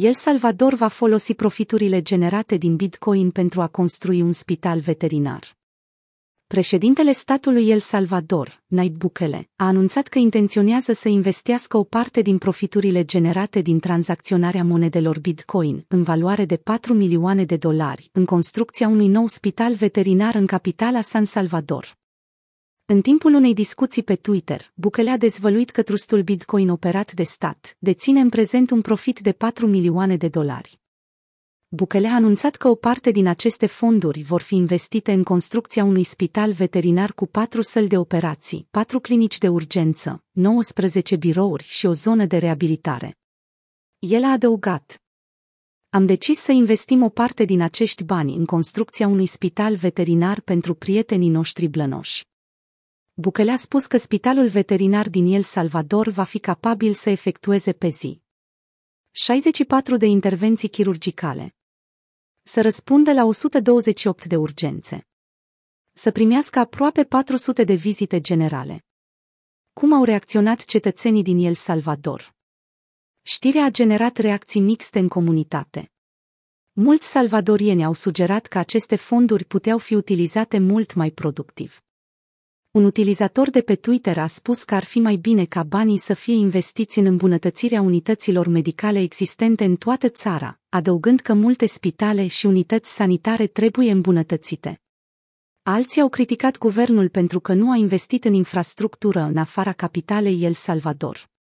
El Salvador va folosi profiturile generate din Bitcoin pentru a construi un spital veterinar. Președintele statului El Salvador, Nayib Bukele, a anunțat că intenționează să investească o parte din profiturile generate din tranzacționarea monedelor Bitcoin, în valoare de 4 milioane de dolari, în construcția unui nou spital veterinar în capitala San Salvador. În timpul unei discuții pe Twitter, Bukele a dezvăluit că trustul Bitcoin operat de stat deține în prezent un profit de 4 milioane de dolari. Bukele a anunțat că o parte din aceste fonduri vor fi investite în construcția unui spital veterinar cu patru săli de operații, patru clinici de urgență, 19 birouri și o zonă de reabilitare. El a adăugat. Am decis să investim o parte din acești bani în construcția unui spital veterinar pentru prietenii noștri blănoși. Bukele a spus că spitalul veterinar din El Salvador va fi capabil să efectueze pe zi 64 de intervenții chirurgicale, să răspundă la 128 de urgențe, să primească aproape 400 de vizite generale. Cum au reacționat cetățenii din El Salvador? Știrea a generat reacții mixte în comunitate. Mulți salvadorieni au sugerat că aceste fonduri puteau fi utilizate mult mai productiv. Un utilizator de pe Twitter a spus că ar fi mai bine ca banii să fie investiți în îmbunătățirea unităților medicale existente în toată țara, adăugând că multe spitale și unități sanitare trebuie îmbunătățite. Alții au criticat guvernul pentru că nu a investit în infrastructură în afara capitalei El Salvador.